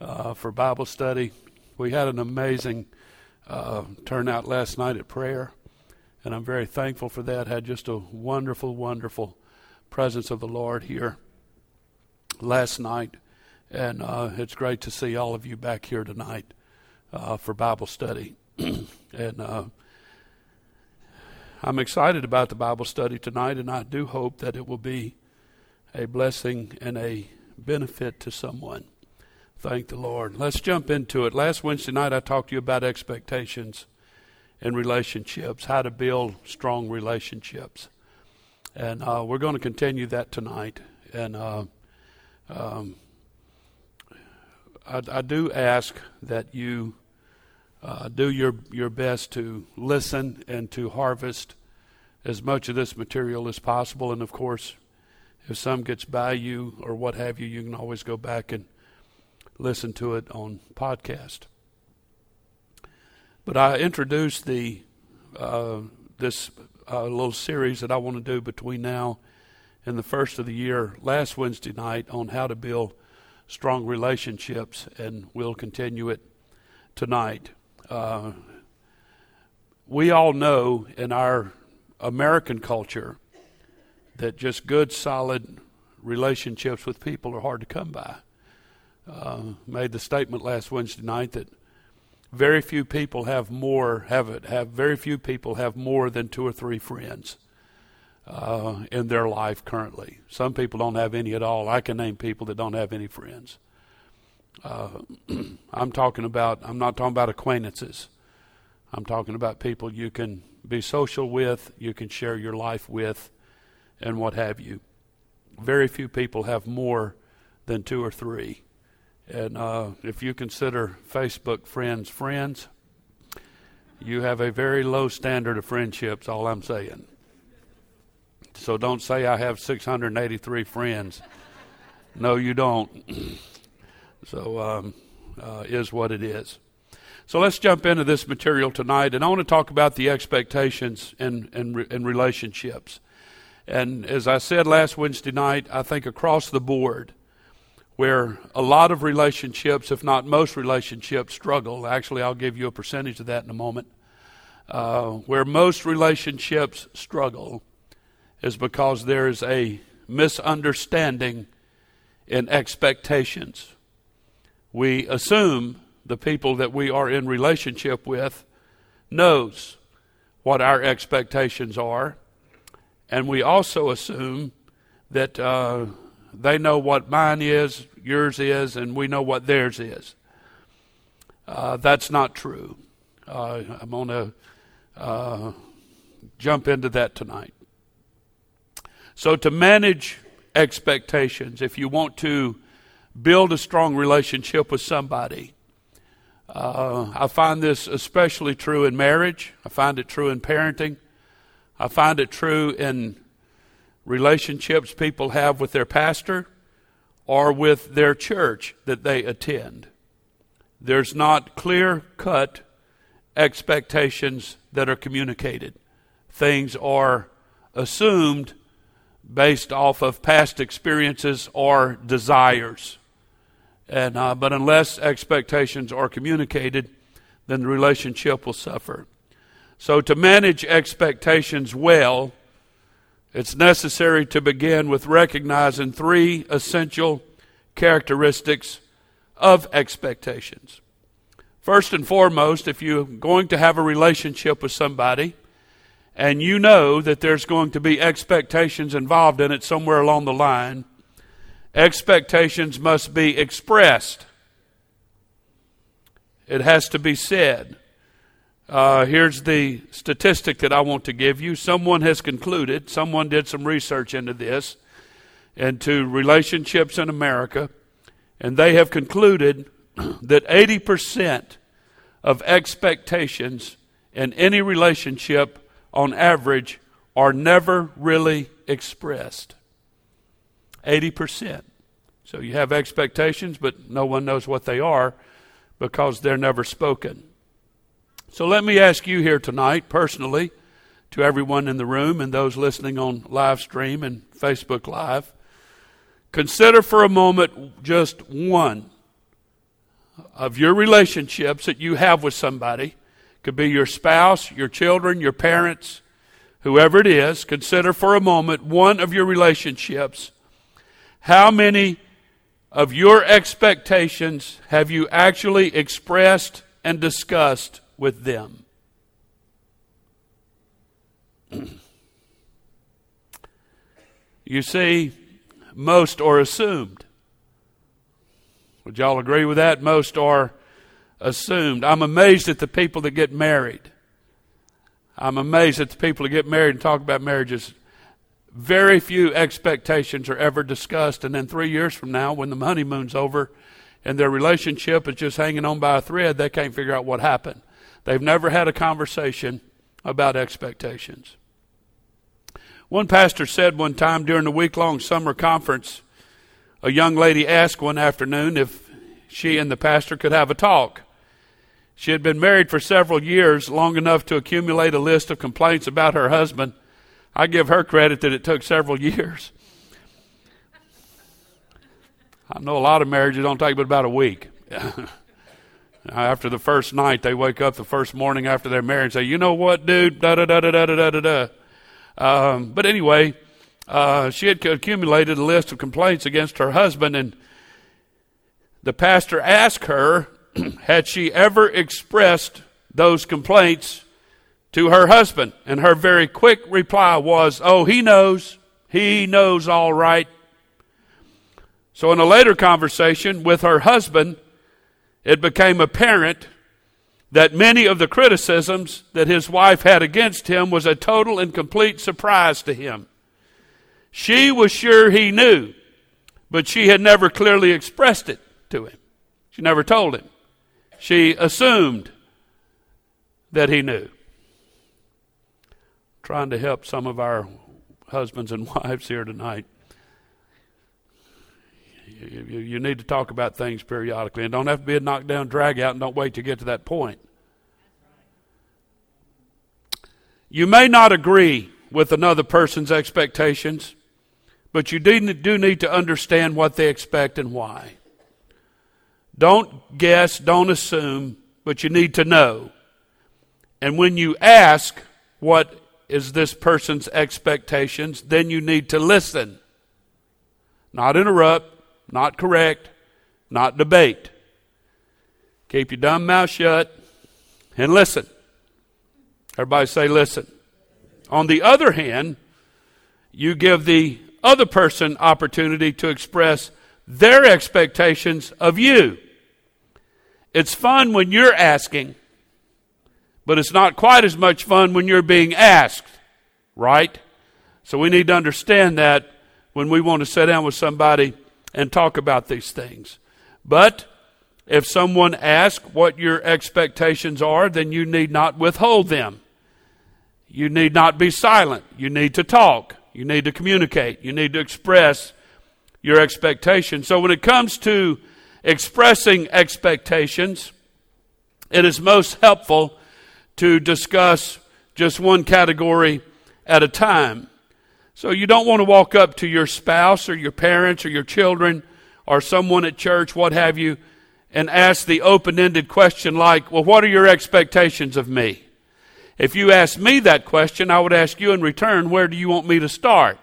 uh, for Bible study. We had an amazing uh, turnout last night at prayer, and I'm very thankful for that. Had just a wonderful, wonderful presence of the Lord here last night, and uh, it's great to see all of you back here tonight uh, for Bible study. and uh, I'm excited about the Bible study tonight, and I do hope that it will be a blessing and a benefit to someone. Thank the Lord. Let's jump into it. Last Wednesday night, I talked to you about expectations and relationships, how to build strong relationships. And uh, we're going to continue that tonight. And uh, um, I, I, do ask that you uh, do your, your best to listen and to harvest as much of this material as possible. And of course, if some gets by you or what have you, you can always go back and listen to it on podcast. But I introduced the uh, this uh, little series that I want to do between now and the first of the year last Wednesday night on how to build strong relationships, and we'll continue it tonight. Uh, we all know in our American culture that just good, solid relationships with people are hard to come by uh, made the statement last Wednesday night that very few people have more have it have very few people have more than two or three friends uh, in their life currently. Some people don't have any at all. I can name people that don't have any friends. Uh, I'm talking about. I'm not talking about acquaintances. I'm talking about people you can be social with, you can share your life with, and what have you. Very few people have more than two or three. And uh, if you consider Facebook friends friends, you have a very low standard of friendships, all I'm saying. So don't say I have 683 friends. No, you don't. so, um, uh, is what it is. So let's jump into this material tonight, and I want to talk about the expectations in, in relationships. And as I said last Wednesday night, I think across the board, where a lot of relationships, if not most relationships, struggle. Actually, I'll give you a percentage of that in a moment. Uh, where most relationships struggle is because there is a misunderstanding in expectations. We assume the people that we are in relationship with knows what our expectations are, and we also assume that uh, they know what mine is, yours is, and we know what theirs is. Uh, that's not true. Uh, I'm going to uh, jump into that tonight. So, to manage expectations, if you want to build a strong relationship with somebody, uh, I find this especially true in marriage. I find it true in parenting. I find it true in relationships people have with their pastor or with their church that they attend. There's not clear cut expectations that are communicated. Things are assumed based off of past experiences or desires. And, uh, but unless expectations are communicated, then the relationship will suffer. So, to manage expectations well, it's necessary to begin with recognizing three essential characteristics of expectations. First and foremost, if you're going to have a relationship with somebody and you know that there's going to be expectations involved in it somewhere along the line, expectations must be expressed. It has to be said. Uh, here's the statistic that I want to give you. Someone has concluded, someone did some research into this, into relationships in America, and they have concluded that 80% of expectations in any relationship, on average, are never really expressed. 80%. So you have expectations, but no one knows what they are because they're never spoken. So let me ask you here tonight, personally, to everyone in the room and those listening on live stream and Facebook Live, consider for a moment just one of your relationships that you have with somebody, could be your spouse, your children, your parents, whoever it is, consider for a moment one of your relationships. How many of your expectations have you actually expressed and discussed with them? you see, most are assumed. Would y'all agree with that? Most are assumed. I'm amazed at the people that get married. I'm amazed at the people that get married and talk about marriages. Very few expectations are ever discussed, and then three years from now, when the honeymoon's over and their relationship is just hanging on by a thread, they can't figure out what happened. They've never had a conversation about expectations. One pastor said one time during a week long summer conference, a young lady asked one afternoon if she and the pastor could have a talk. She had been married for several years, long enough to accumulate a list of complaints about her husband. I give her credit that it took several years. I know a lot of marriages don't take but about a week. after the first night, they wake up the first morning after they're married and say, "You know what, dude? Da da da da da da da da." Um, but anyway, uh, she had accumulated a list of complaints against her husband, and the pastor asked her had she ever expressed those complaints to her husband? And her very quick reply was, Oh, he knows. He knows all right. So, in a later conversation with her husband, it became apparent that many of the criticisms that his wife had against him was a total and complete surprise to him. She was sure he knew, but she had never clearly expressed it to him. She never told him she assumed that he knew. Trying to help some of our husbands and wives here tonight. You, you, need to talk about things periodically and don't have to be a knockdown drag out and don't wait to get to that point. You may not agree with another person's expectations, but you do need to understand what they expect and why. Don't guess, don't assume, but you need to know. And when you ask, what is this person's expectations, then you need to listen. Not interrupt, not correct, not debate. Keep your dumb mouth shut and listen. Everybody say, listen. On the other hand, you give the other person opportunity to express their expectations of you. It's fun when you're asking, but it's not quite as much fun when you're being asked, right? So we need to understand that when we want to sit down with somebody and talk about these things. But if someone asks what your expectations are, then you need not withhold them. You need not be silent. You need to talk. You need to communicate. You need to express your expectations. So when it comes to expressing expectations, it is most helpful to discuss just one category at a time. So you don't want to walk up to your spouse or your parents or your children or someone at church, what have you, and ask the open ended question like, Well, what are your expectations of me? If you ask me that question, I would ask you in return, Where do you want me to start?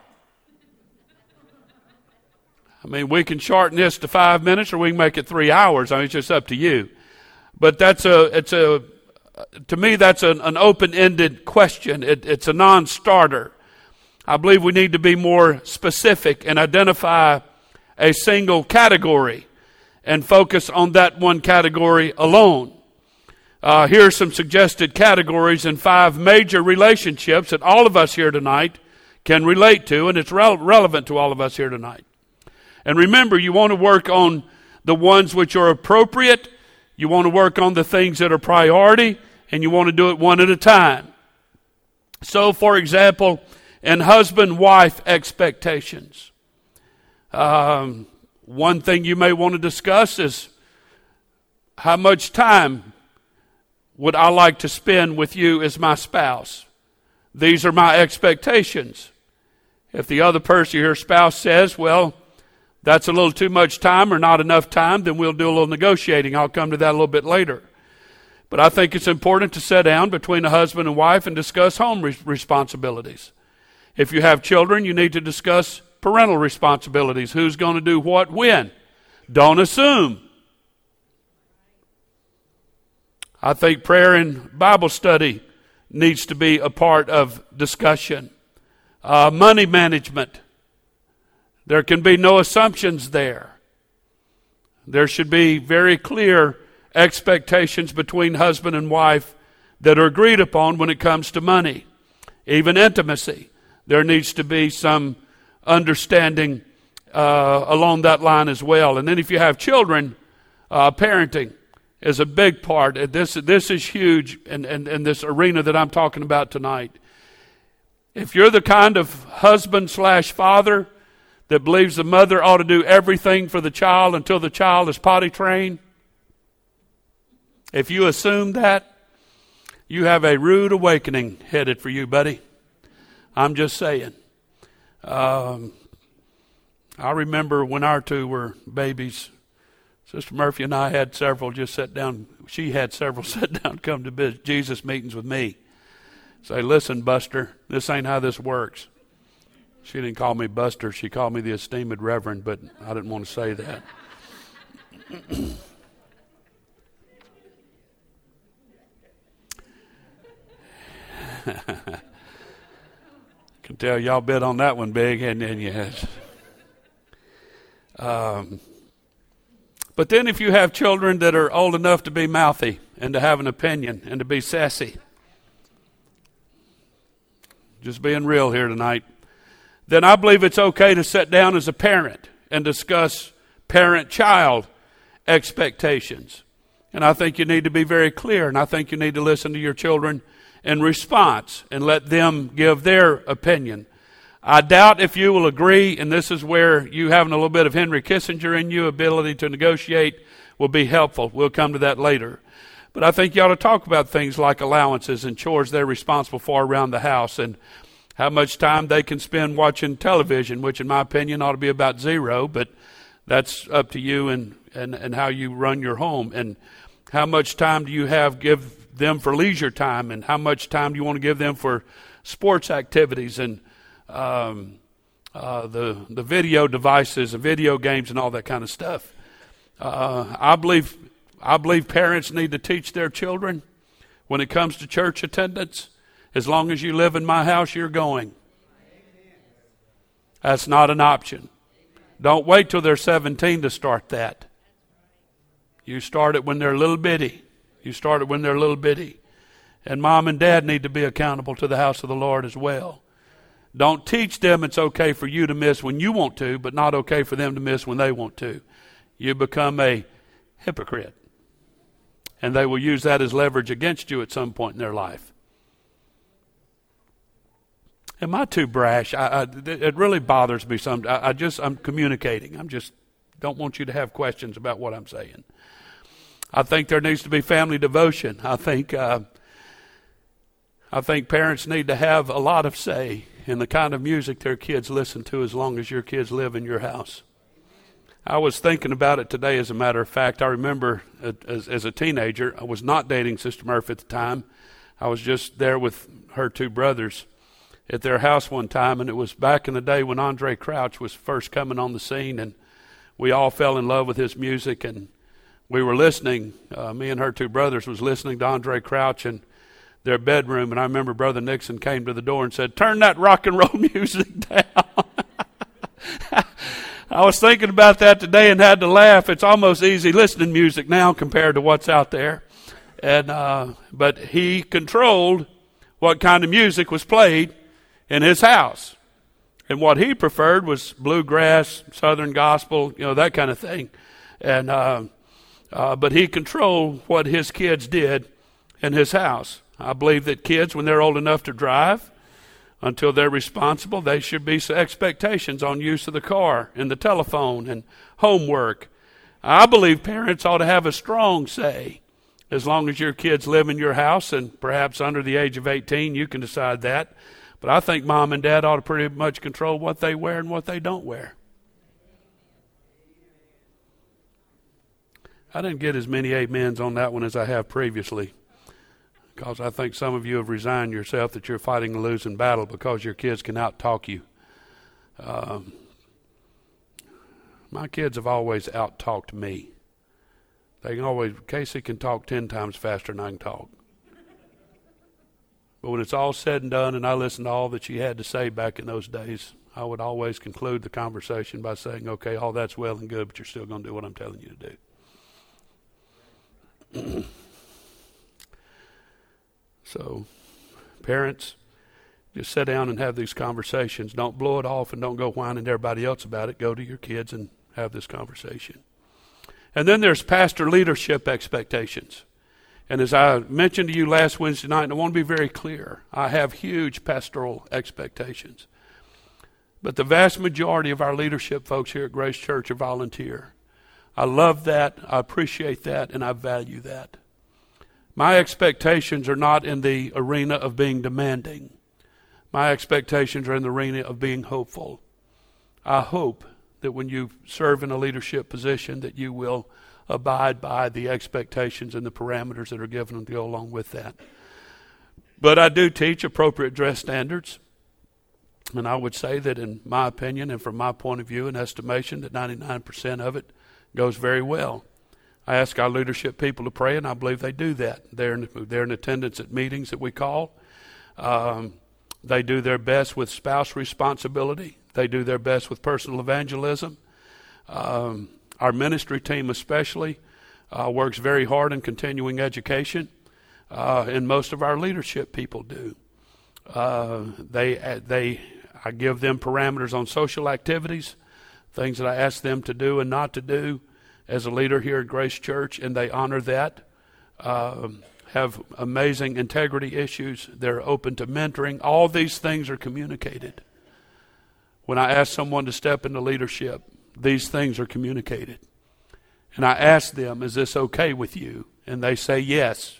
I mean, we can shorten this to five minutes or we can make it three hours. I mean, it's just up to you. But that's a, it's a, to me, that's an, an open ended question. It, it's a non starter. I believe we need to be more specific and identify a single category and focus on that one category alone. Uh, here are some suggested categories and five major relationships that all of us here tonight can relate to, and it's re- relevant to all of us here tonight. And remember, you want to work on the ones which are appropriate, you want to work on the things that are priority, and you want to do it one at a time. So, for example, in husband wife expectations, um, one thing you may want to discuss is how much time would I like to spend with you as my spouse? These are my expectations. If the other person, your spouse, says, Well, that's a little too much time or not enough time, then we'll do a little negotiating. I'll come to that a little bit later. But I think it's important to sit down between a husband and wife and discuss home re- responsibilities. If you have children, you need to discuss parental responsibilities. Who's going to do what when? Don't assume. I think prayer and Bible study needs to be a part of discussion. Uh, money management. There can be no assumptions there. There should be very clear expectations between husband and wife that are agreed upon when it comes to money, even intimacy. There needs to be some understanding uh, along that line as well. And then if you have children, uh, parenting is a big part. This, this is huge in, in, in this arena that I'm talking about tonight. If you're the kind of husband slash father that believes the mother ought to do everything for the child until the child is potty trained, if you assume that, you have a rude awakening headed for you, buddy. I'm just saying. Um, I remember when our two were babies, Sister Murphy and I had several just sit down. She had several sit down come to Jesus meetings with me. Say, listen, Buster, this ain't how this works. She didn't call me Buster. She called me the esteemed Reverend, but I didn't want to say that. Tell y'all bid on that one big, and then yes. Um, but then, if you have children that are old enough to be mouthy and to have an opinion and to be sassy, just being real here tonight, then I believe it's okay to sit down as a parent and discuss parent child expectations. And I think you need to be very clear, and I think you need to listen to your children in response and let them give their opinion. I doubt if you will agree, and this is where you having a little bit of Henry Kissinger in you, ability to negotiate, will be helpful. We'll come to that later. But I think you ought to talk about things like allowances and chores they're responsible for around the house and how much time they can spend watching television, which in my opinion ought to be about zero, but that's up to you and, and, and how you run your home. And how much time do you have give them for leisure time and how much time do you want to give them for sports activities and um, uh, the the video devices and video games and all that kind of stuff. Uh, I believe I believe parents need to teach their children when it comes to church attendance. As long as you live in my house, you're going. That's not an option. Don't wait till they're 17 to start that. You start it when they're a little bitty. You start it when they're a little bitty. And mom and dad need to be accountable to the house of the Lord as well. Don't teach them it's okay for you to miss when you want to, but not okay for them to miss when they want to. You become a hypocrite. And they will use that as leverage against you at some point in their life. Am I too brash? I, I, it really bothers me some. I, I just I'm communicating. I'm just don't want you to have questions about what I'm saying. I think there needs to be family devotion. I think uh, I think parents need to have a lot of say in the kind of music their kids listen to as long as your kids live in your house. I was thinking about it today, as a matter of fact. I remember uh, as, as a teenager, I was not dating Sister Murphy at the time. I was just there with her two brothers at their house one time, and it was back in the day when Andre Crouch was first coming on the scene, and we all fell in love with his music, and we were listening. Uh, me and her two brothers was listening to Andre Crouch, in their bedroom, and I remember Brother Nixon came to the door and said, Turn that rock and roll music down. I was thinking about that today and had to laugh. It's almost easy listening music now compared to what's out there. And uh, but he controlled what kind of music was played in his house. And what he preferred was bluegrass, southern gospel, you know, that kind of thing. And uh, uh, but he controlled what his kids did in his house. I believe that kids, when they're old enough to drive, until they're responsible, they should be expectations on use of the car and the telephone and homework. I believe parents ought to have a strong say. As long as your kids live in your house and perhaps under the age of 18, you can decide that. But I think mom and dad ought to pretty much control what they wear and what they don't wear. I didn't get as many amens on that one as I have previously because I think some of you have resigned yourself that you're fighting a losing battle because your kids can out-talk you. Um, my kids have always out-talked me. They can always, Casey can talk ten times faster than I can talk. But when it's all said and done, and I listened to all that she had to say back in those days, I would always conclude the conversation by saying, okay, all that's well and good, but you're still going to do what I'm telling you to do. So, parents, just sit down and have these conversations. Don't blow it off and don't go whining to everybody else about it. Go to your kids and have this conversation. And then there's pastor leadership expectations. And as I mentioned to you last Wednesday night, and I want to be very clear, I have huge pastoral expectations. But the vast majority of our leadership folks here at Grace Church are volunteer. I love that, I appreciate that, and I value that. My expectations are not in the arena of being demanding. My expectations are in the arena of being hopeful. I hope that when you serve in a leadership position that you will abide by the expectations and the parameters that are given to go along with that. But I do teach appropriate dress standards. And I would say that, in my opinion and from my point of view and estimation, that 99% of it goes very well. I ask our leadership people to pray, and I believe they do that. They're in, they're in attendance at meetings that we call. Um, they do their best with spouse responsibility. They do their best with personal evangelism. Um, our ministry team, especially, uh, works very hard in continuing education, uh, and most of our leadership people do. Uh, they, uh, they, I give them parameters on social activities, things that I ask them to do and not to do as a leader here at Grace Church, and they honor that. Um, have amazing integrity issues. They're open to mentoring. All these things are communicated. When I ask someone to step into leadership, these things are communicated. And I ask them, Is this okay with you? And they say yes.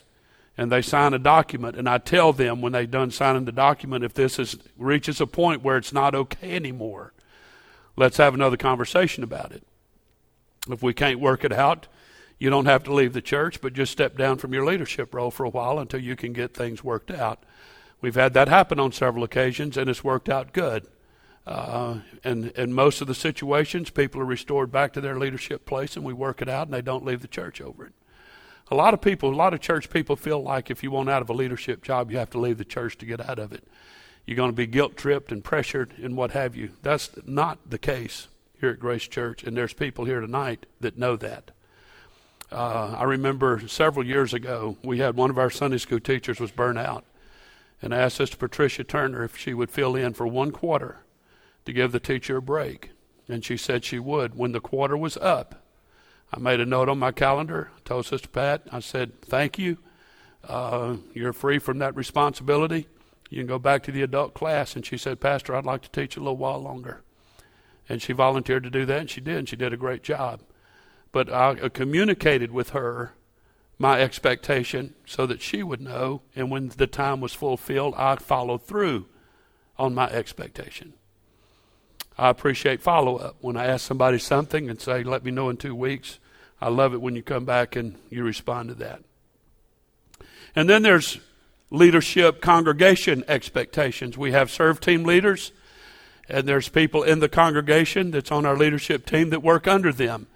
And they sign a document. And I tell them when they've done signing the document, if this is, reaches a point where it's not okay anymore, let's have another conversation about it. If we can't work it out, you don't have to leave the church, but just step down from your leadership role for a while until you can get things worked out. We've had that happen on several occasions, and it's worked out good. Uh, and in most of the situations, people are restored back to their leadership place, and we work it out, and they don't leave the church over it. A lot of people, a lot of church people feel like if you want out of a leadership job, you have to leave the church to get out of it. You're going to be guilt tripped and pressured and what have you. That's not the case here at Grace Church, and there's people here tonight that know that. Uh, I remember several years ago, we had one of our Sunday school teachers was burnt out, and I asked Sister Patricia Turner if she would fill in for one quarter to give the teacher a break, and she said she would. When the quarter was up, I made a note on my calendar. I told Sister Pat, I said, "Thank you. Uh, you're free from that responsibility. You can go back to the adult class." And she said, "Pastor, I'd like to teach a little while longer." And she volunteered to do that, and she did, and she did a great job. But I communicated with her my expectation so that she would know, and when the time was fulfilled, I followed through on my expectation. I appreciate follow up. When I ask somebody something and say, let me know in two weeks, I love it when you come back and you respond to that. And then there's leadership congregation expectations. We have serve team leaders and there's people in the congregation that's on our leadership team that work under them.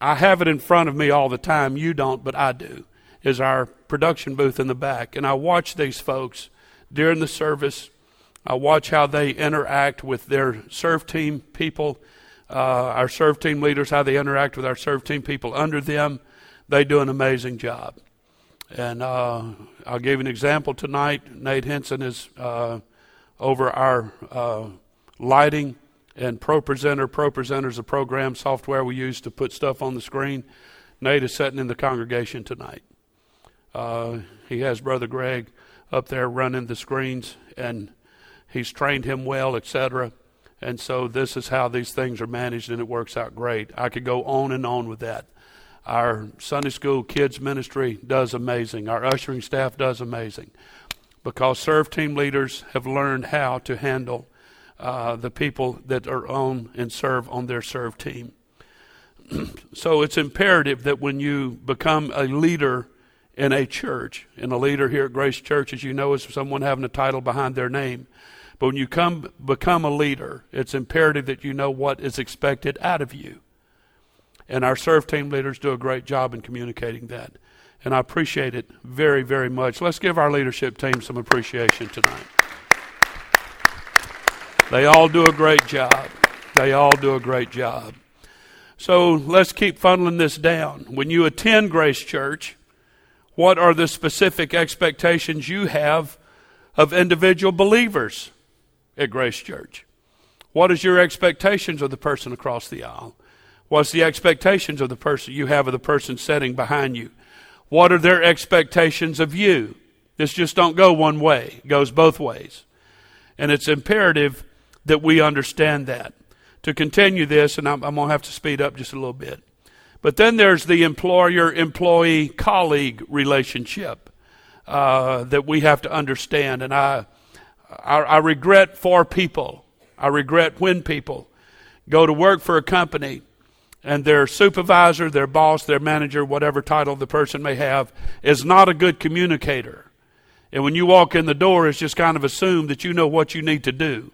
I have it in front of me all the time. You don't, but I do. Is our production booth in the back. And I watch these folks during the service. I watch how they interact with their serve team people, uh, our serve team leaders, how they interact with our serve team people under them. They do an amazing job. And uh, I'll give an example tonight. Nate Henson is. Uh, over our uh, lighting and ProPresenter. ProPresenter is a program software we use to put stuff on the screen. Nate is sitting in the congregation tonight. Uh, he has Brother Greg up there running the screens, and he's trained him well, etc. And so this is how these things are managed, and it works out great. I could go on and on with that. Our Sunday school kids ministry does amazing. Our ushering staff does amazing because serve team leaders have learned how to handle uh, the people that are on and serve on their serve team. so it's imperative that when you become a leader in a church, and a leader here at Grace Church, as you know, is someone having a title behind their name. But when you come become a leader, it's imperative that you know what is expected out of you. And our serve team leaders do a great job in communicating that. And I appreciate it very, very much. Let's give our leadership team some appreciation tonight. They all do a great job. They all do a great job. So let's keep funneling this down. When you attend Grace Church, what are the specific expectations you have of individual believers at Grace Church? What is your expectations of the person across the aisle? What's the expectations of the person you have of the person sitting behind you? What are their expectations of you? This just don't go one way. It goes both ways. And it's imperative that we understand that. To continue this, and I'm, I'm going to have to speed up just a little bit. But then there's the employer employee colleague relationship uh, that we have to understand. And I, I, I regret for people, I regret when people go to work for a company and their supervisor, their boss, their manager, whatever title the person may have, is not a good communicator. And when you walk in the door, it's just kind of assumed that you know what you need to do.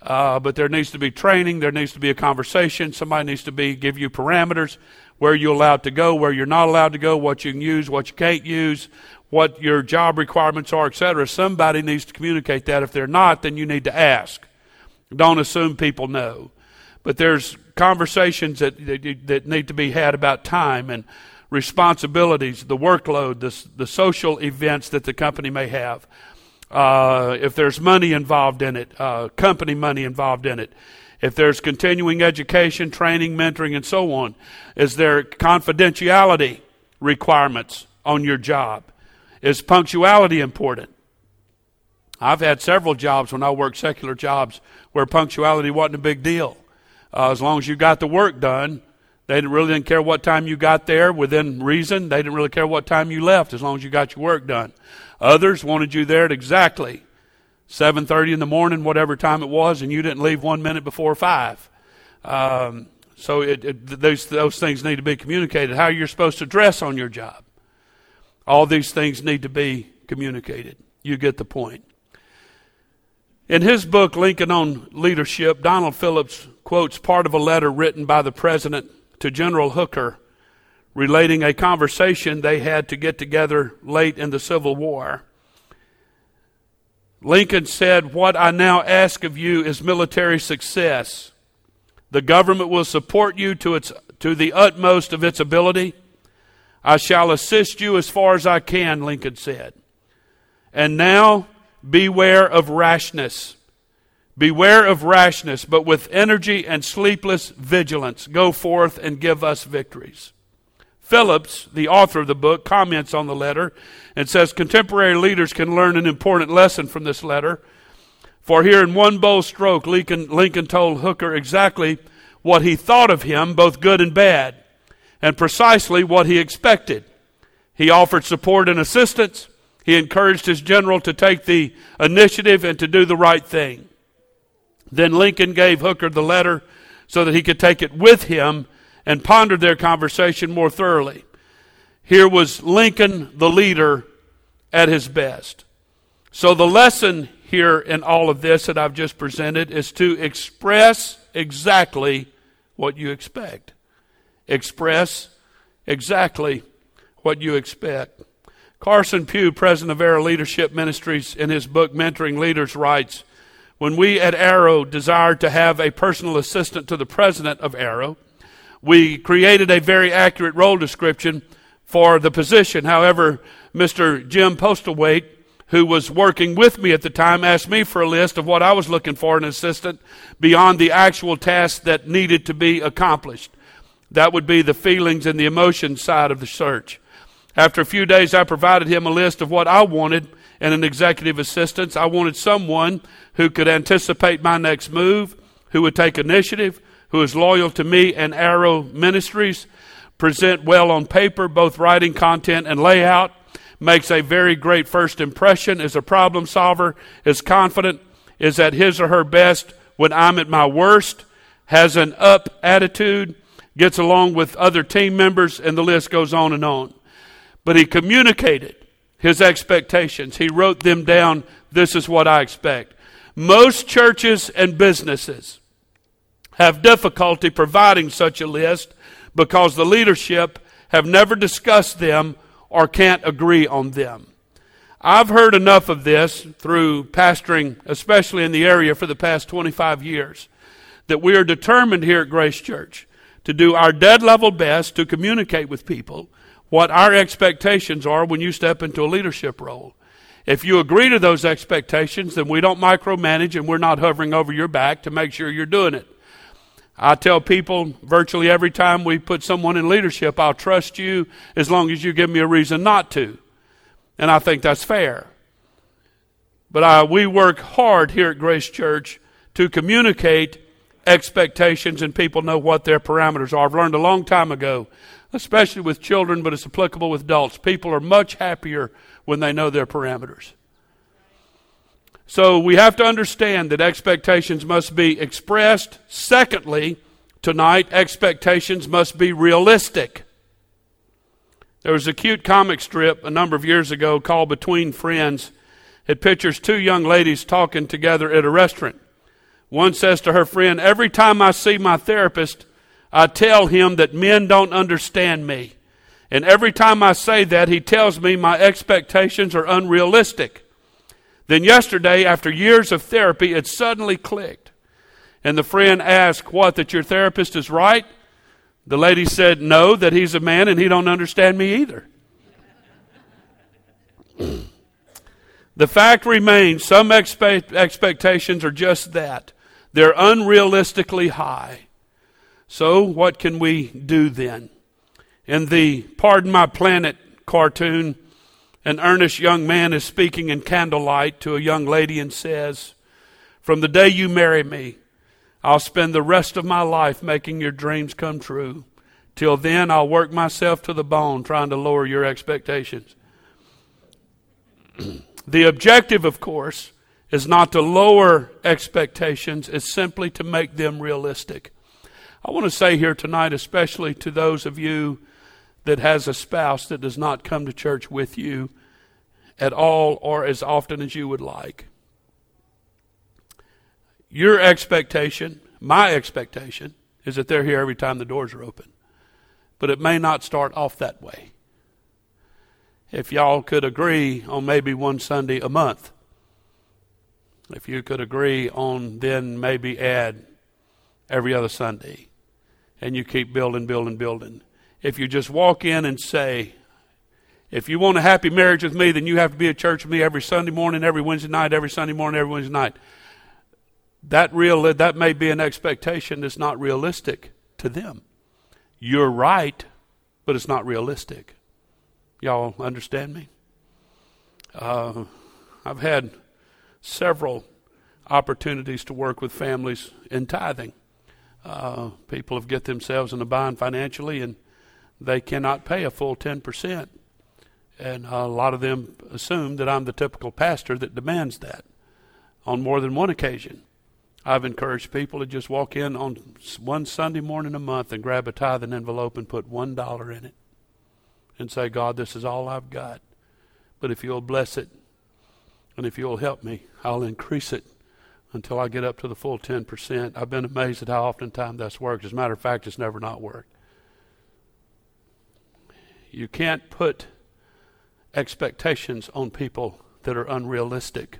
Uh, but there needs to be training. There needs to be a conversation. Somebody needs to be give you parameters where you're allowed to go, where you're not allowed to go, what you can use, what you can't use, what your job requirements are, etc. Somebody needs to communicate that. If they're not, then you need to ask. Don't assume people know. But there's conversations that, that, that need to be had about time and responsibilities, the workload, the, the social events that the company may have. Uh, if there's money involved in it, uh, company money involved in it, if there's continuing education, training, mentoring, and so on, is there confidentiality requirements on your job? Is punctuality important? I've had several jobs when I worked secular jobs where punctuality wasn't a big deal. Uh, as long as you got the work done, they didn't really didn't care what time you got there within reason. They didn't really care what time you left as long as you got your work done. Others wanted you there at exactly 7.30 in the morning, whatever time it was, and you didn't leave one minute before 5. Um, so it, it, those, those things need to be communicated. How you're supposed to dress on your job. All these things need to be communicated. You get the point. In his book, Lincoln on Leadership, Donald Phillips quotes part of a letter written by the president to General Hooker relating a conversation they had to get together late in the Civil War. Lincoln said, What I now ask of you is military success. The government will support you to, its, to the utmost of its ability. I shall assist you as far as I can, Lincoln said. And now beware of rashness. Beware of rashness, but with energy and sleepless vigilance, go forth and give us victories. Phillips, the author of the book, comments on the letter and says contemporary leaders can learn an important lesson from this letter. For here, in one bold stroke, Lincoln, Lincoln told Hooker exactly what he thought of him, both good and bad, and precisely what he expected. He offered support and assistance. He encouraged his general to take the initiative and to do the right thing. Then Lincoln gave Hooker the letter so that he could take it with him and ponder their conversation more thoroughly. Here was Lincoln, the leader, at his best. So, the lesson here in all of this that I've just presented is to express exactly what you expect. Express exactly what you expect. Carson Pue, president of Arrow Leadership Ministries, in his book Mentoring Leaders, writes When we at Arrow desired to have a personal assistant to the president of Arrow, we created a very accurate role description for the position. However, Mr. Jim Postlethwaite, who was working with me at the time, asked me for a list of what I was looking for in an assistant beyond the actual tasks that needed to be accomplished. That would be the feelings and the emotion side of the search. After a few days, I provided him a list of what I wanted in an executive assistant. I wanted someone who could anticipate my next move, who would take initiative, who is loyal to me and Arrow Ministries, present well on paper, both writing content and layout, makes a very great first impression, is a problem solver, is confident, is at his or her best when I'm at my worst, has an up attitude, gets along with other team members, and the list goes on and on. But he communicated his expectations. He wrote them down. This is what I expect. Most churches and businesses have difficulty providing such a list because the leadership have never discussed them or can't agree on them. I've heard enough of this through pastoring, especially in the area for the past 25 years, that we are determined here at Grace Church to do our dead level best to communicate with people what our expectations are when you step into a leadership role. If you agree to those expectations, then we don't micromanage and we're not hovering over your back to make sure you're doing it. I tell people virtually every time we put someone in leadership, I'll trust you as long as you give me a reason not to. And I think that's fair. But I, we work hard here at Grace Church to communicate expectations and people know what their parameters are. I've learned a long time ago, especially with children, but it's applicable with adults. People are much happier when they know their parameters. So we have to understand that expectations must be expressed. Secondly, tonight, expectations must be realistic. There was a cute comic strip a number of years ago called Between Friends. It pictures two young ladies talking together at a restaurant. One says to her friend, Every time I see my therapist, I tell him that men don't understand me. And every time I say that, he tells me my expectations are unrealistic. Then yesterday, after years of therapy, it suddenly clicked. And the friend asked, What, that your therapist is right? The lady said, No, that he's a man and he don't understand me either. the fact remains some expe- expectations are just that. They're unrealistically high. So, what can we do then? In the Pardon My Planet cartoon, an earnest young man is speaking in candlelight to a young lady and says, From the day you marry me, I'll spend the rest of my life making your dreams come true. Till then, I'll work myself to the bone trying to lower your expectations. the objective, of course, is not to lower expectations, it's simply to make them realistic. I want to say here tonight, especially to those of you that has a spouse that does not come to church with you at all or as often as you would like. Your expectation, my expectation, is that they're here every time the doors are open. But it may not start off that way. If y'all could agree on maybe one Sunday a month, if you could agree on then maybe add every other Sunday, and you keep building, building, building if you just walk in and say, if you want a happy marriage with me, then you have to be at church with me every Sunday morning, every Wednesday night, every Sunday morning, every Wednesday night. That real that may be an expectation that's not realistic to them. You're right, but it's not realistic. Y'all understand me? Uh, I've had several opportunities to work with families in tithing. Uh, people have get themselves in a bind financially, and they cannot pay a full 10%. And a lot of them assume that I'm the typical pastor that demands that on more than one occasion. I've encouraged people to just walk in on one Sunday morning a month and grab a tithing envelope and put one dollar in it and say, God, this is all I've got. But if you'll bless it and if you'll help me, I'll increase it until I get up to the full 10%. I've been amazed at how often time that's worked. As a matter of fact, it's never not worked. You can't put expectations on people that are unrealistic.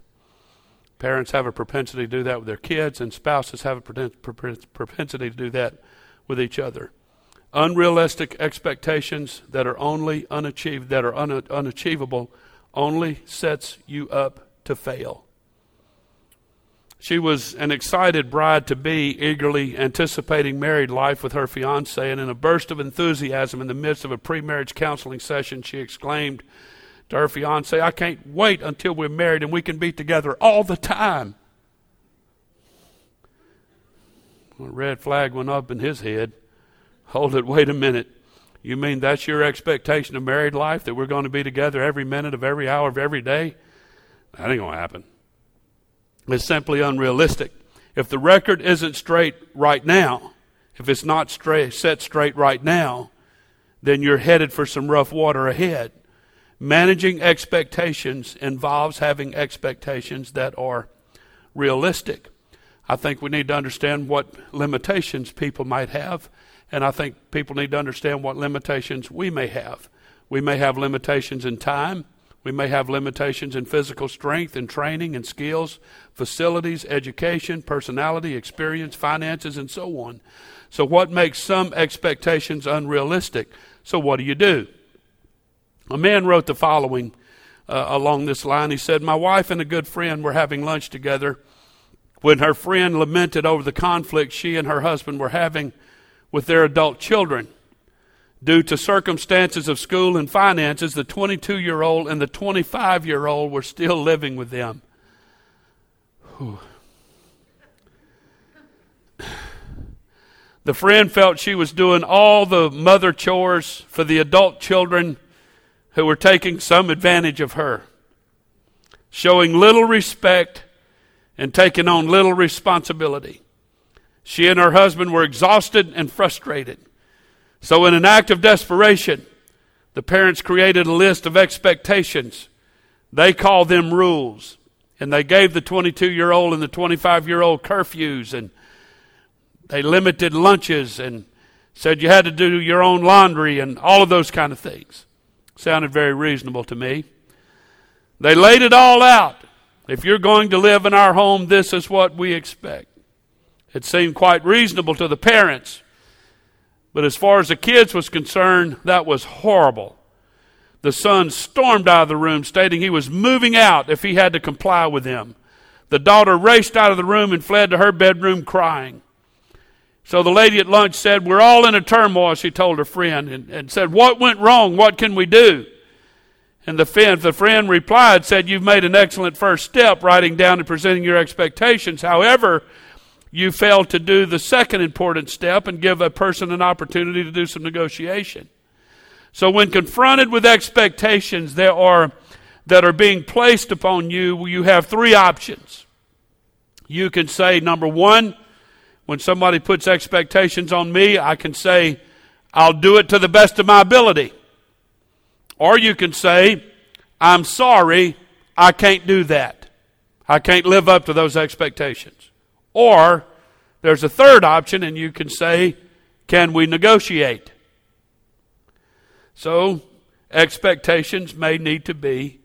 Parents have a propensity to do that with their kids, and spouses have a propensity to do that with each other. Unrealistic expectations that are only unachieved, that are un- unachievable, only sets you up to fail. She was an excited bride to be, eagerly anticipating married life with her fiance, and in a burst of enthusiasm in the midst of a pre marriage counseling session, she exclaimed to her fiance, I can't wait until we're married and we can be together all the time. A red flag went up in his head. Hold it, wait a minute. You mean that's your expectation of married life, that we're going to be together every minute of every hour of every day? That ain't going to happen is simply unrealistic. If the record isn't straight right now, if it's not straight, set straight right now, then you're headed for some rough water ahead. Managing expectations involves having expectations that are realistic. I think we need to understand what limitations people might have, and I think people need to understand what limitations we may have. We may have limitations in time, we may have limitations in physical strength and training and skills, facilities, education, personality, experience, finances, and so on. So, what makes some expectations unrealistic? So, what do you do? A man wrote the following uh, along this line. He said, My wife and a good friend were having lunch together when her friend lamented over the conflict she and her husband were having with their adult children. Due to circumstances of school and finances, the 22 year old and the 25 year old were still living with them. Whew. The friend felt she was doing all the mother chores for the adult children who were taking some advantage of her, showing little respect and taking on little responsibility. She and her husband were exhausted and frustrated. So, in an act of desperation, the parents created a list of expectations. They called them rules. And they gave the 22 year old and the 25 year old curfews. And they limited lunches and said you had to do your own laundry and all of those kind of things. Sounded very reasonable to me. They laid it all out. If you're going to live in our home, this is what we expect. It seemed quite reasonable to the parents. But as far as the kids was concerned, that was horrible. The son stormed out of the room, stating he was moving out if he had to comply with them. The daughter raced out of the room and fled to her bedroom crying. So the lady at lunch said, We're all in a turmoil, she told her friend, and, and said, What went wrong? What can we do? And the friend, the friend replied, said, You've made an excellent first step, writing down and presenting your expectations. However, you fail to do the second important step and give a person an opportunity to do some negotiation. So when confronted with expectations there are that are being placed upon you, you have three options. You can say, number one, when somebody puts expectations on me, I can say, I'll do it to the best of my ability. Or you can say, I'm sorry, I can't do that. I can't live up to those expectations. Or there's a third option, and you can say, Can we negotiate? So, expectations may need to be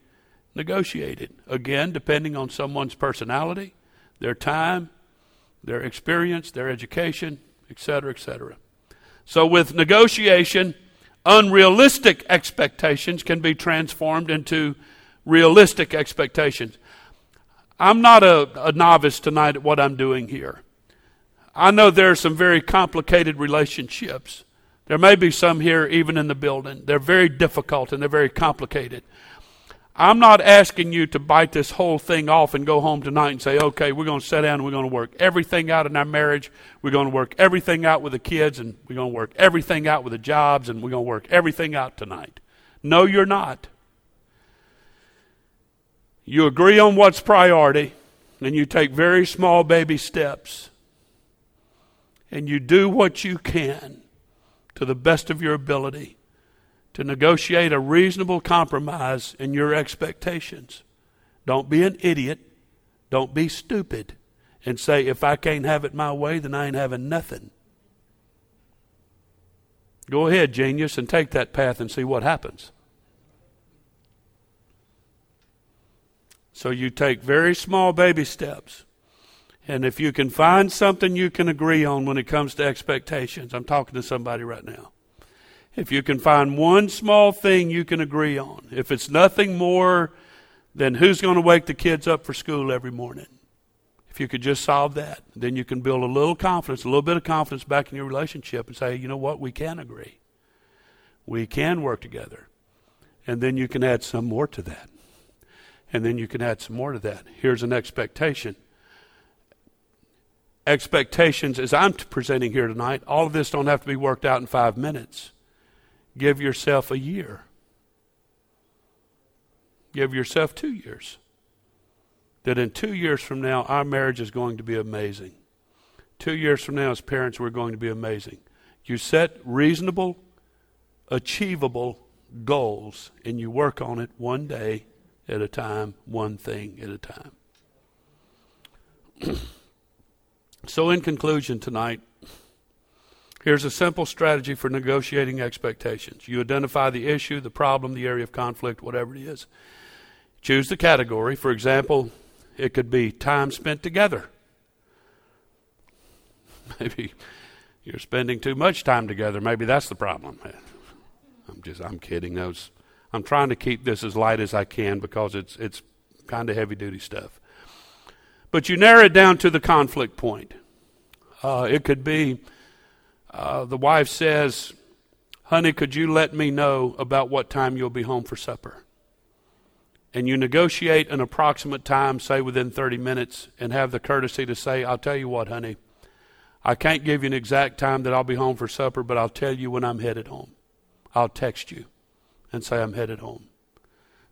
negotiated. Again, depending on someone's personality, their time, their experience, their education, etc., etc. So, with negotiation, unrealistic expectations can be transformed into realistic expectations. I'm not a, a novice tonight at what I'm doing here. I know there are some very complicated relationships. There may be some here even in the building. They're very difficult and they're very complicated. I'm not asking you to bite this whole thing off and go home tonight and say, okay, we're going to sit down and we're going to work everything out in our marriage. We're going to work everything out with the kids and we're going to work everything out with the jobs and we're going to work everything out tonight. No, you're not. You agree on what's priority, and you take very small baby steps. And you do what you can to the best of your ability to negotiate a reasonable compromise in your expectations. Don't be an idiot. Don't be stupid and say, if I can't have it my way, then I ain't having nothing. Go ahead, genius, and take that path and see what happens. So you take very small baby steps. And if you can find something you can agree on when it comes to expectations, I'm talking to somebody right now. If you can find one small thing you can agree on, if it's nothing more than who's going to wake the kids up for school every morning, if you could just solve that, then you can build a little confidence, a little bit of confidence back in your relationship and say, you know what, we can agree. We can work together. And then you can add some more to that and then you can add some more to that. Here's an expectation. Expectations, as I'm presenting here tonight, all of this don't have to be worked out in five minutes. Give yourself a year. Give yourself two years. That in two years from now, our marriage is going to be amazing. two years from now, as parents, we're going to be amazing. You set reasonable, achievable goals, and you work on it one day at a time, one thing at a time. so, in conclusion tonight, here's a simple strategy for negotiating expectations. You identify the issue, the problem, the area of conflict, whatever it is. Choose the category. For example, it could be time spent together. Maybe you're spending too much time together. Maybe that's the problem. I'm just I'm kidding. Those I'm trying to keep this as light as I can because it's it's kind of heavy duty stuff. But you narrow it down to the conflict point. Uh, it could be uh, the wife says, "Honey, could you let me know about what time you'll be home for supper?" And you negotiate an approximate time, say within 30 minutes, and have the courtesy to say, "I'll tell you what, honey." I can't give you an exact time that I'll be home for supper, but I'll tell you when I'm headed home. I'll text you and say I'm headed home.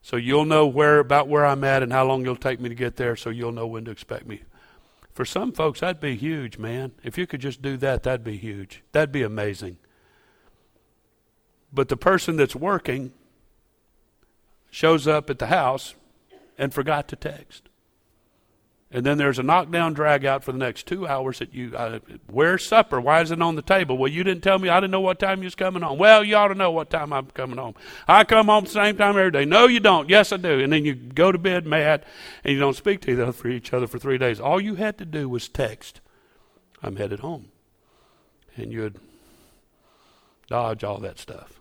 So you'll know where about where I'm at and how long it'll take me to get there, so you'll know when to expect me. For some folks, that'd be huge, man. If you could just do that, that'd be huge. That'd be amazing. But the person that's working shows up at the house and forgot to text. And then there's a knockdown drag out for the next two hours that you, uh, where's supper? Why isn't it on the table? Well, you didn't tell me. I didn't know what time you was coming home. Well, you ought to know what time I'm coming home. I come home the same time every day. No, you don't. Yes, I do. And then you go to bed mad and you don't speak to each other for three days. All you had to do was text, I'm headed home. And you'd dodge all that stuff.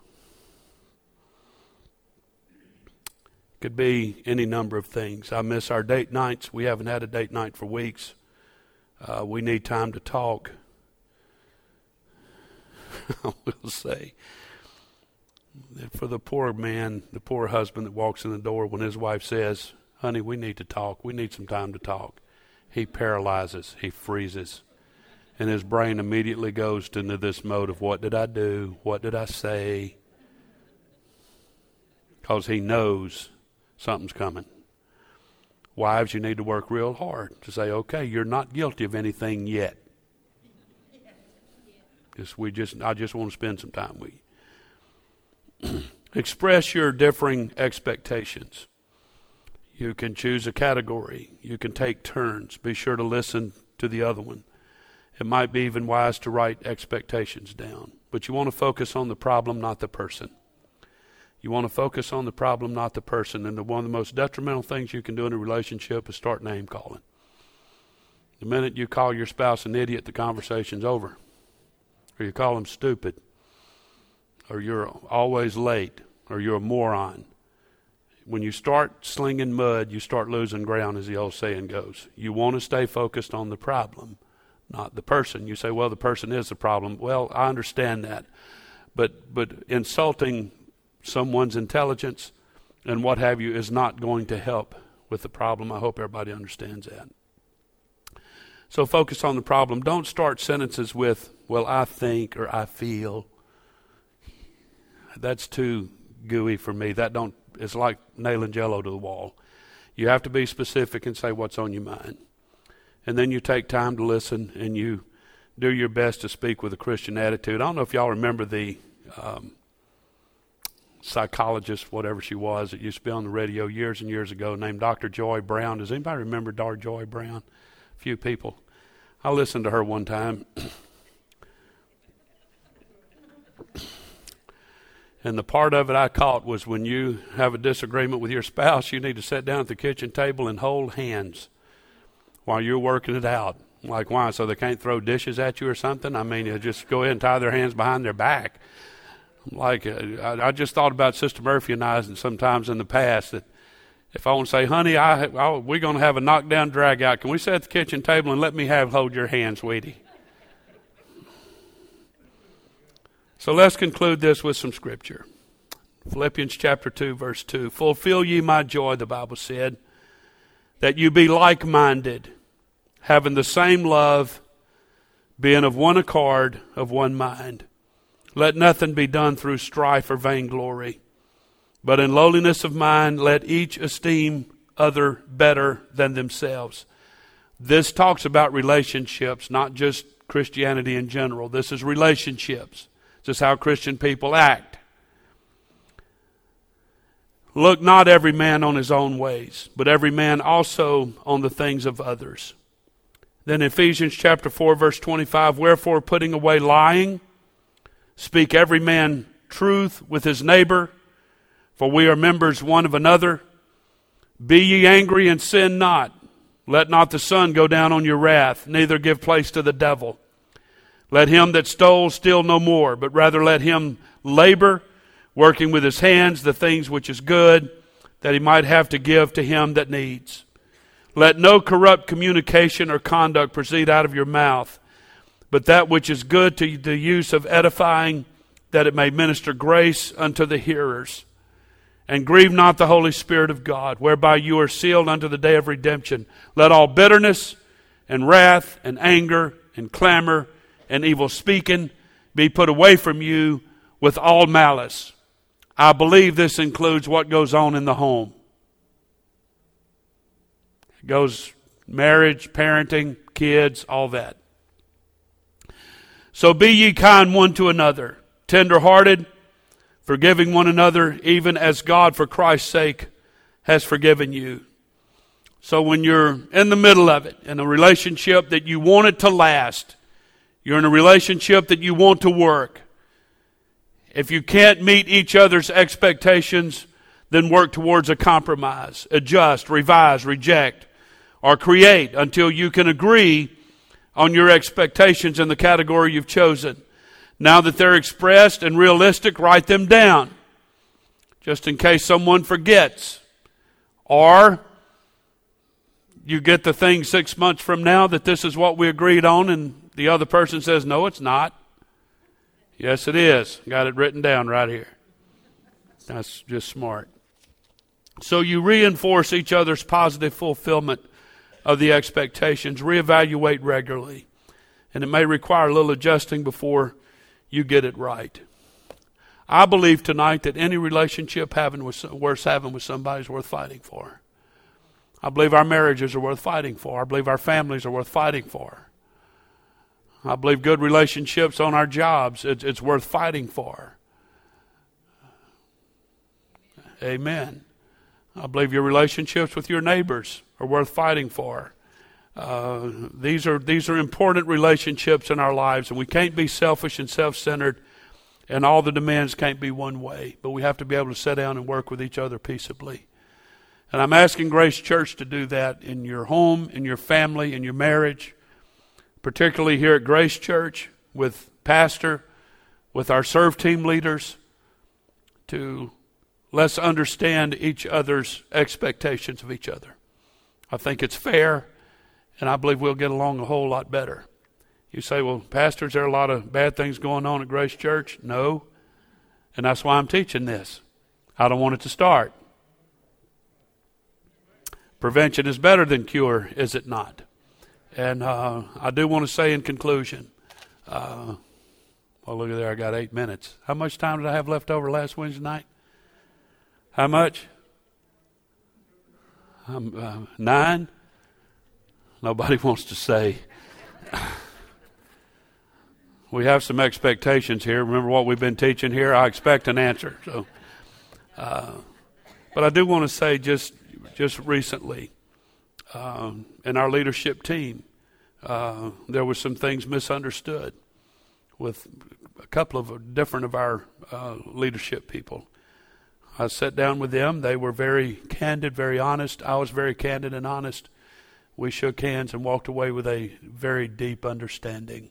Could be any number of things. I miss our date nights. We haven't had a date night for weeks. Uh, we need time to talk. I will say that for the poor man, the poor husband that walks in the door when his wife says, Honey, we need to talk. We need some time to talk. He paralyzes, he freezes. And his brain immediately goes into this mode of what did I do? What did I say? Because he knows something's coming. Wives, you need to work real hard to say, okay, you're not guilty of anything yet. Just, we just, I just want to spend some time with you. Express your differing expectations. You can choose a category. You can take turns. Be sure to listen to the other one. It might be even wise to write expectations down. But you want to focus on the problem, not the person. You want to focus on the problem, not the person. And the, one of the most detrimental things you can do in a relationship is start name calling. The minute you call your spouse an idiot, the conversation's over. Or you call them stupid. Or you're always late. Or you're a moron. When you start slinging mud, you start losing ground, as the old saying goes. You want to stay focused on the problem, not the person. You say, well, the person is the problem. Well, I understand that. But, but insulting someone's intelligence and what have you is not going to help with the problem. I hope everybody understands that. So focus on the problem. Don't start sentences with, well, I think or I feel. That's too gooey for me. That don't it's like nailing jello to the wall. You have to be specific and say what's on your mind. And then you take time to listen and you do your best to speak with a Christian attitude. I don't know if y'all remember the um, psychologist, whatever she was, that used to be on the radio years and years ago, named Dr. Joy Browne. Does anybody remember Dr. Joy Browne? Few people. I listened to her one time. and the part of it I caught was when you have a disagreement with your spouse, you need to sit down at the kitchen table and hold hands while you're working it out. Like why? So they can't throw dishes at you or something? I mean, you just go ahead and tie their hands behind their back like uh, I, I, just thought about Sister Murphy and I, sometimes in the past that if I want to say, "Honey, I, I we're going to have a knockdown drag out. Can we sit at the kitchen table and let me have hold your hand, sweetie?" So let's conclude this with some scripture. Philippians chapter 2, verse 2. Fulfill ye my joy, the Bible said, that you be like minded, having the same love, being of one accord, of one mind. Let nothing be done through strife or vainglory, but in lowliness of mind let each esteem other better than themselves. This talks about relationships, not just Christianity in general. This is relationships. This is how Christian people act. Look not every man on his own ways, but every man also on the things of others. Then Ephesians chapter 4 verse 25, wherefore putting away lying, speak every man truth with his neighbor, for we are members one of another. Be ye angry and sin not. Let not the sun go down on your wrath, neither give place to the devil. Let him that stole steal no more, but rather let him labor, working with his hands the things which is good, that he might have to give to him that needs. Let no corrupt communication or conduct proceed out of your mouth, but that which is good to the use of edifying, that it may minister grace unto the hearers. And grieve not the Holy Spirit of God, whereby you are sealed unto the day of redemption. Let all bitterness and wrath and anger and clamor and evil speaking be put away from you with all malice. I believe this includes what goes on in the home. It goes marriage, parenting, kids, all that. So be ye kind one to another, tenderhearted, forgiving one another, even as God, for Christ's sake, has forgiven you. So when you're in the middle of it, in a relationship that you want it to last, you're in a relationship that you want to work. If you can't meet each other's expectations, then work towards a compromise, adjust, revise, reject, or create until you can agree on your expectations in the category you've chosen. Now that they're expressed and realistic, write them down just in case someone forgets. Or you get the thing six months from now that this is what we agreed on, and the other person says, No, it's not. Yes, it is. Got it written down right here. That's just smart. So you reinforce each other's positive fulfillment of the expectations, reevaluate regularly. And it may require a little adjusting before you get it right. I believe tonight that any relationship having with, worth having with somebody is worth fighting for. I believe our marriages are worth fighting for. I believe our families are worth fighting for. I believe good relationships on our jobs, it's, it's worth fighting for. Amen. I believe your relationships with your neighbors are worth fighting for. Uh, these are these are important relationships in our lives, and we can't be selfish and self-centered, and all the demands can't be one way. But we have to be able to sit down and work with each other peaceably. And I'm asking Grace Church to do that in your home, in your family, in your marriage, particularly here at Grace Church with Pastor, with our serve team leaders, to let's understand each other's expectations of each other. I think it's fair, and I believe we'll get along a whole lot better. You say, well, Pastor, there are a lot of bad things going on at Grace Church? No. And that's why I'm teaching this. I don't want it to start. Prevention is better than cure, is it not? And uh, I do want to say in conclusion, uh, well, look at there, I got eight minutes. How much time did I have left over last Wednesday night? How much? Um, uh, nine? Nobody wants to say. we have some expectations here. Remember what we've been teaching here? I expect an answer. So, uh, but I do want to say just just recently, um, in our leadership team, uh, there were some things misunderstood with a couple of different of our uh, leadership people. I sat down with them. They were very candid, very honest. I was very candid and honest. We shook hands and walked away with a very deep understanding.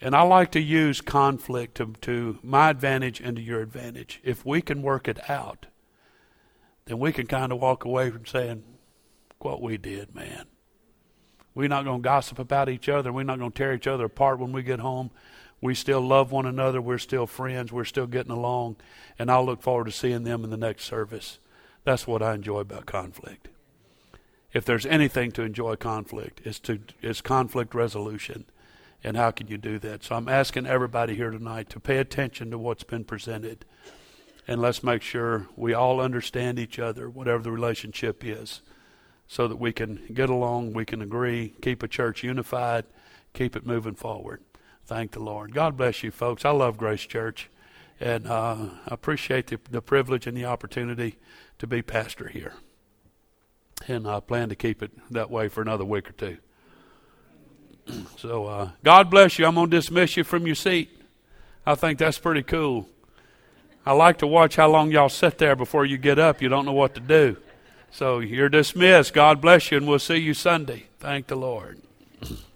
And I like to use conflict to, to my advantage and to your advantage. If we can work it out, then we can kind of walk away from saying, what we did, man. We're not going to gossip about each other. We're not going to tear each other apart when we get home. We still love one another. We're still friends. We're still getting along. And I'll look forward to seeing them in the next service. That's what I enjoy about conflict. If there's anything to enjoy conflict, it's, to, it's conflict resolution. And how can you do that? So I'm asking everybody here tonight to pay attention to what's been presented. And let's make sure we all understand each other, whatever the relationship is so that we can get along, we can agree, keep a church unified, keep it moving forward. Thank the Lord. God bless you, folks. I love Grace Church, and uh, I appreciate the, the privilege and the opportunity to be pastor here. And I plan to keep it that way for another week or two. so, uh, God bless you. I'm going to dismiss you from your seat. I think that's pretty cool. I like to watch how long y'all sit there before you get up. You don't know what to do. So you're dismissed. God bless you, and we'll see you Sunday. Thank the Lord.